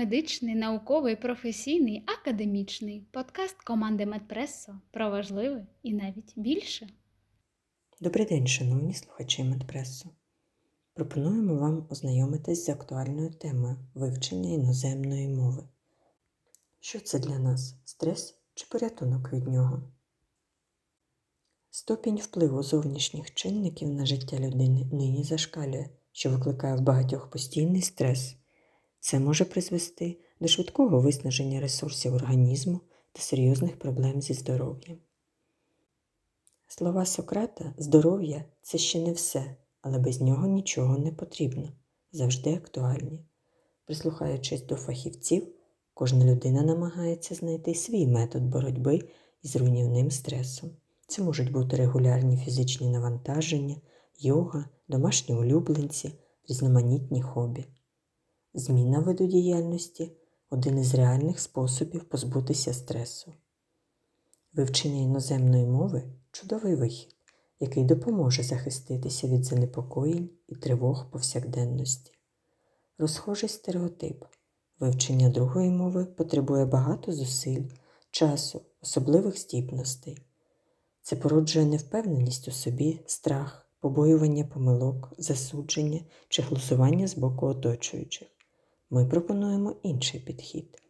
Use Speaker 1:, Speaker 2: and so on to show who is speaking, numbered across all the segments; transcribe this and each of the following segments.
Speaker 1: медичний, науковий, професійний, академічний подкаст команди Медпресо про важливе і навіть більше.
Speaker 2: Добрий день, шановні слухачі Медпресу. Пропонуємо вам ознайомитись з актуальною темою вивчення іноземної мови. Що це для нас? Стрес чи порятунок від нього? Ступінь впливу зовнішніх чинників на життя людини нині зашкалює, що викликає в багатьох постійний стрес. Це може призвести до швидкого виснаження ресурсів організму та серйозних проблем зі здоров'ям. Слова Сократа здоров'я це ще не все, але без нього нічого не потрібно, завжди актуальні. Прислухаючись до фахівців, кожна людина намагається знайти свій метод боротьби із руйнівним стресом. Це можуть бути регулярні фізичні навантаження, йога, домашні улюбленці, різноманітні хобі. Зміна виду діяльності один із реальних способів позбутися стресу. Вивчення іноземної мови чудовий вихід, який допоможе захиститися від занепокоєнь і тривог повсякденності. Розхожий стереотип. Вивчення другої мови потребує багато зусиль, часу, особливих здібностей. Це породжує невпевненість у собі, страх, побоювання помилок, засудження чи глузування з боку оточуючих. Ми пропонуємо інший підхід.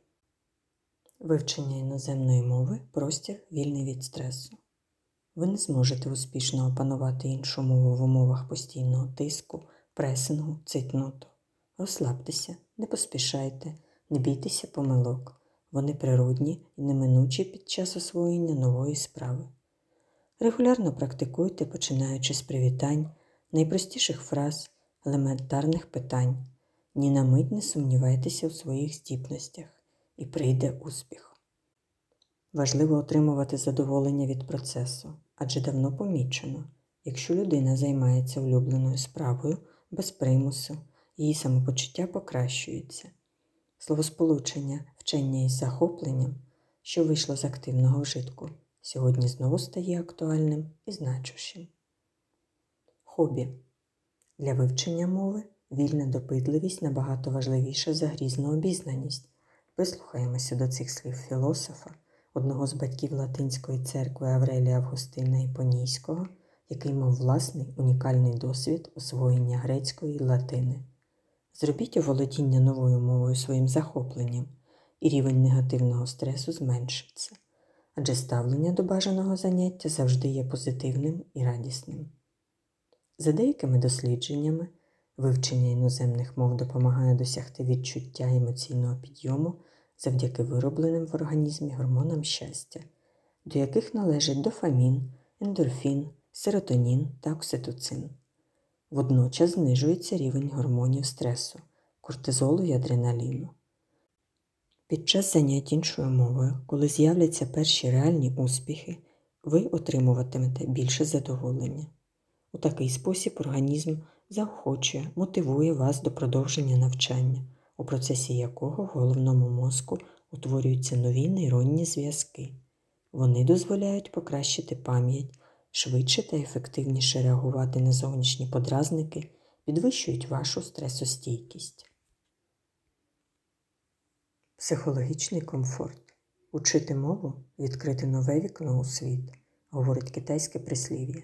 Speaker 2: Вивчення іноземної мови простір вільний від стресу. Ви не зможете успішно опанувати іншу мову в умовах постійного тиску, пресингу, цитноту. Розслабтеся, не поспішайте, не бійтеся помилок. Вони природні і неминучі під час освоєння нової справи. Регулярно практикуйте, починаючи з привітань, найпростіших фраз, елементарних питань. Ні на мить не сумнівайтеся у своїх здібностях і прийде успіх. Важливо отримувати задоволення від процесу, адже давно помічено, якщо людина займається улюбленою справою без примусу, її самопочуття покращується. Словосполучення вчення із захопленням, що вийшло з активного вжитку, сьогодні знову стає актуальним і значущим. Хобі для вивчення мови вільна допитливість набагато важливіша за грізну обізнаність. Прислухаємося до цих слів філософа, одного з батьків Латинської церкви Аврелія Августина Іпонійського, який мав власний унікальний досвід освоєння грецької латини. Зробіть оволодіння новою мовою своїм захопленням, і рівень негативного стресу зменшиться, адже ставлення до бажаного заняття завжди є позитивним і радісним. За деякими дослідженнями, вивчення іноземних мов допомагає досягти відчуття емоційного підйому завдяки виробленим в організмі гормонам щастя, до яких належать дофамін, ендорфін, серотонін та окситоцин. Водночас знижується рівень гормонів стресу, кортизолу і адреналіну. Під час занять іншою мовою, коли з'являться перші реальні успіхи, ви отримуватимете більше задоволення. У такий спосіб організм заохочує, мотивує вас до продовження навчання, у процесі якого в головному мозку утворюються нові нейронні зв'язки. Вони дозволяють покращити пам'ять, швидше та ефективніше реагувати на зовнішні подразники, підвищують вашу стресостійкість. Психологічний комфорт. Учити мову відкрити нове вікно у світ, говорить китайське прислів'я.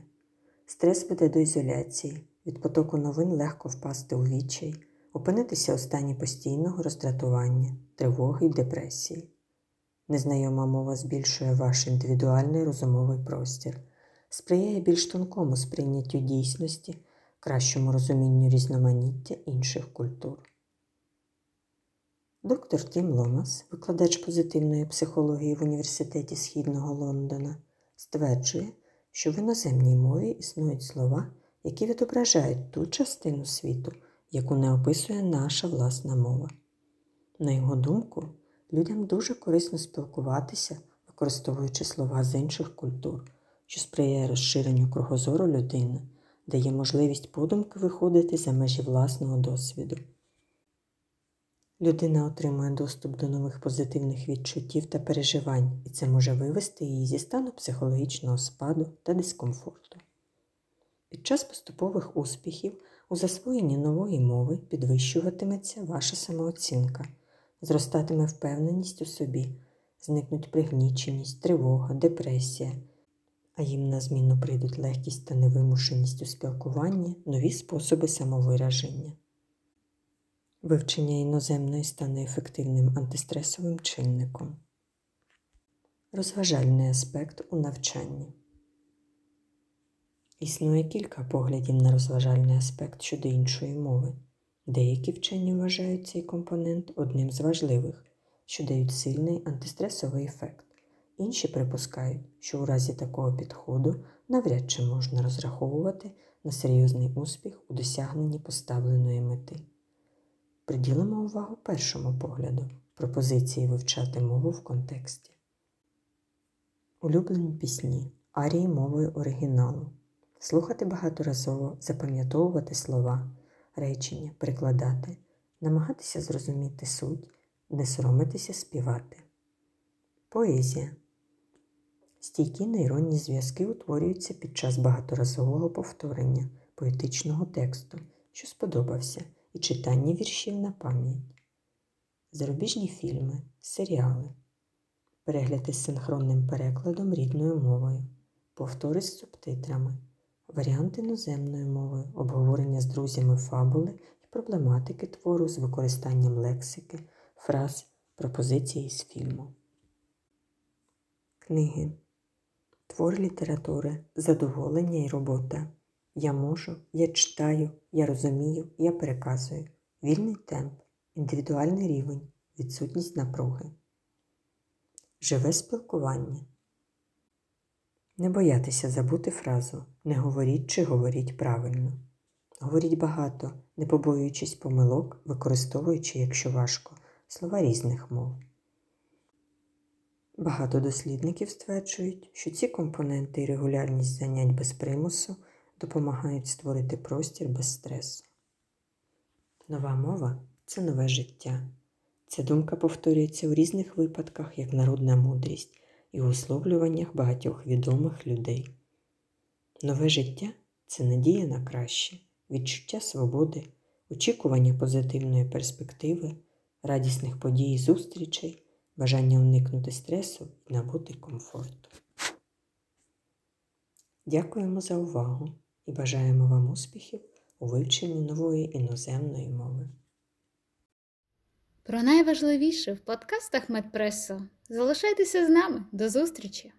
Speaker 2: Стрес веде до ізоляції, від потоку новин легко впасти у відчай, опинитися у стані постійного роздратування, тривоги й депресії. Незнайома мова збільшує ваш індивідуальний розумовий простір, сприяє більш тонкому сприйняттю дійсності, кращому розумінню різноманіття інших культур. Доктор Тім Ломас, викладач позитивної психології в Університеті Східного Лондона, стверджує, що в іноземній мові існують слова, які відображають ту частину світу, яку не описує наша власна мова. На його думку, людям дуже корисно спілкуватися, використовуючи слова з інших культур, що сприяє розширенню кругозору людини, дає можливість подумки виходити за межі власного досвіду. Людина отримує доступ до нових позитивних відчуттів та переживань, і це може вивести її зі стану психологічного спаду та дискомфорту. Під час поступових успіхів у засвоєнні нової мови підвищуватиметься ваша самооцінка, Зростатиме впевненість у собі, зникнуть пригніченість, тривога, депресія, а їм на зміну прийдуть легкість та невимушеність у спілкуванні, нові способи самовираження. Вивчення іноземної стане ефективним антистресовим чинником. Розважальний аспект у навчанні. Існує кілька поглядів на розважальний аспект щодо іншої мови. Деякі вчені вважають цей компонент одним з важливих, що дають сильний антистресовий ефект. Інші припускають, що у разі такого підходу навряд чи можна розраховувати на серйозний успіх у досягненні поставленої мети. Приділимо увагу першому погляду пропозиції вивчати мову в контексті. Улюблені пісні, арії мовою оригіналу, слухати багаторазово, запам'ятовувати слова, речення, перекладати, намагатися зрозуміти суть, не соромитися співати. Поезія. Стійкі нейронні зв'язки утворюються під час багаторазового повторення поетичного тексту, що сподобався, і читання віршів на пам'ять, зарубіжні фільми, серіали, перегляд із синхронним перекладом рідною мовою, повтори з субтитрами, варіант іноземною мовою, обговорення з друзями фабули і проблематики твору з використанням лексики, фраз, пропозицій з фільму. Книги. Твор літератури, задоволення і робота. Я можу, я читаю, я розумію, я переказую. Вільний темп, індивідуальний рівень, відсутність напруги. Живе спілкування. Не боятися забути фразу Не говоріть чи говоріть правильно. Говоріть багато, не побоюючись помилок, використовуючи, якщо важко, слова різних мов. Багато дослідників стверджують, що ці компоненти і регулярність занять без примусу допомагають створити простір без стресу. Нова мова це нове життя. Ця думка повторюється у різних випадках як народна мудрість і висловлюваннях багатьох відомих людей. Нове життя це надія на краще, відчуття свободи, очікування позитивної перспективи, радісних подій і зустрічей, бажання уникнути стресу і набути комфорту. Дякуємо за увагу і бажаємо вам успіхів у вивченні нової іноземної мови.
Speaker 1: Про найважливіше в подкастах Медпресо. Залишайтеся з нами. До зустрічі!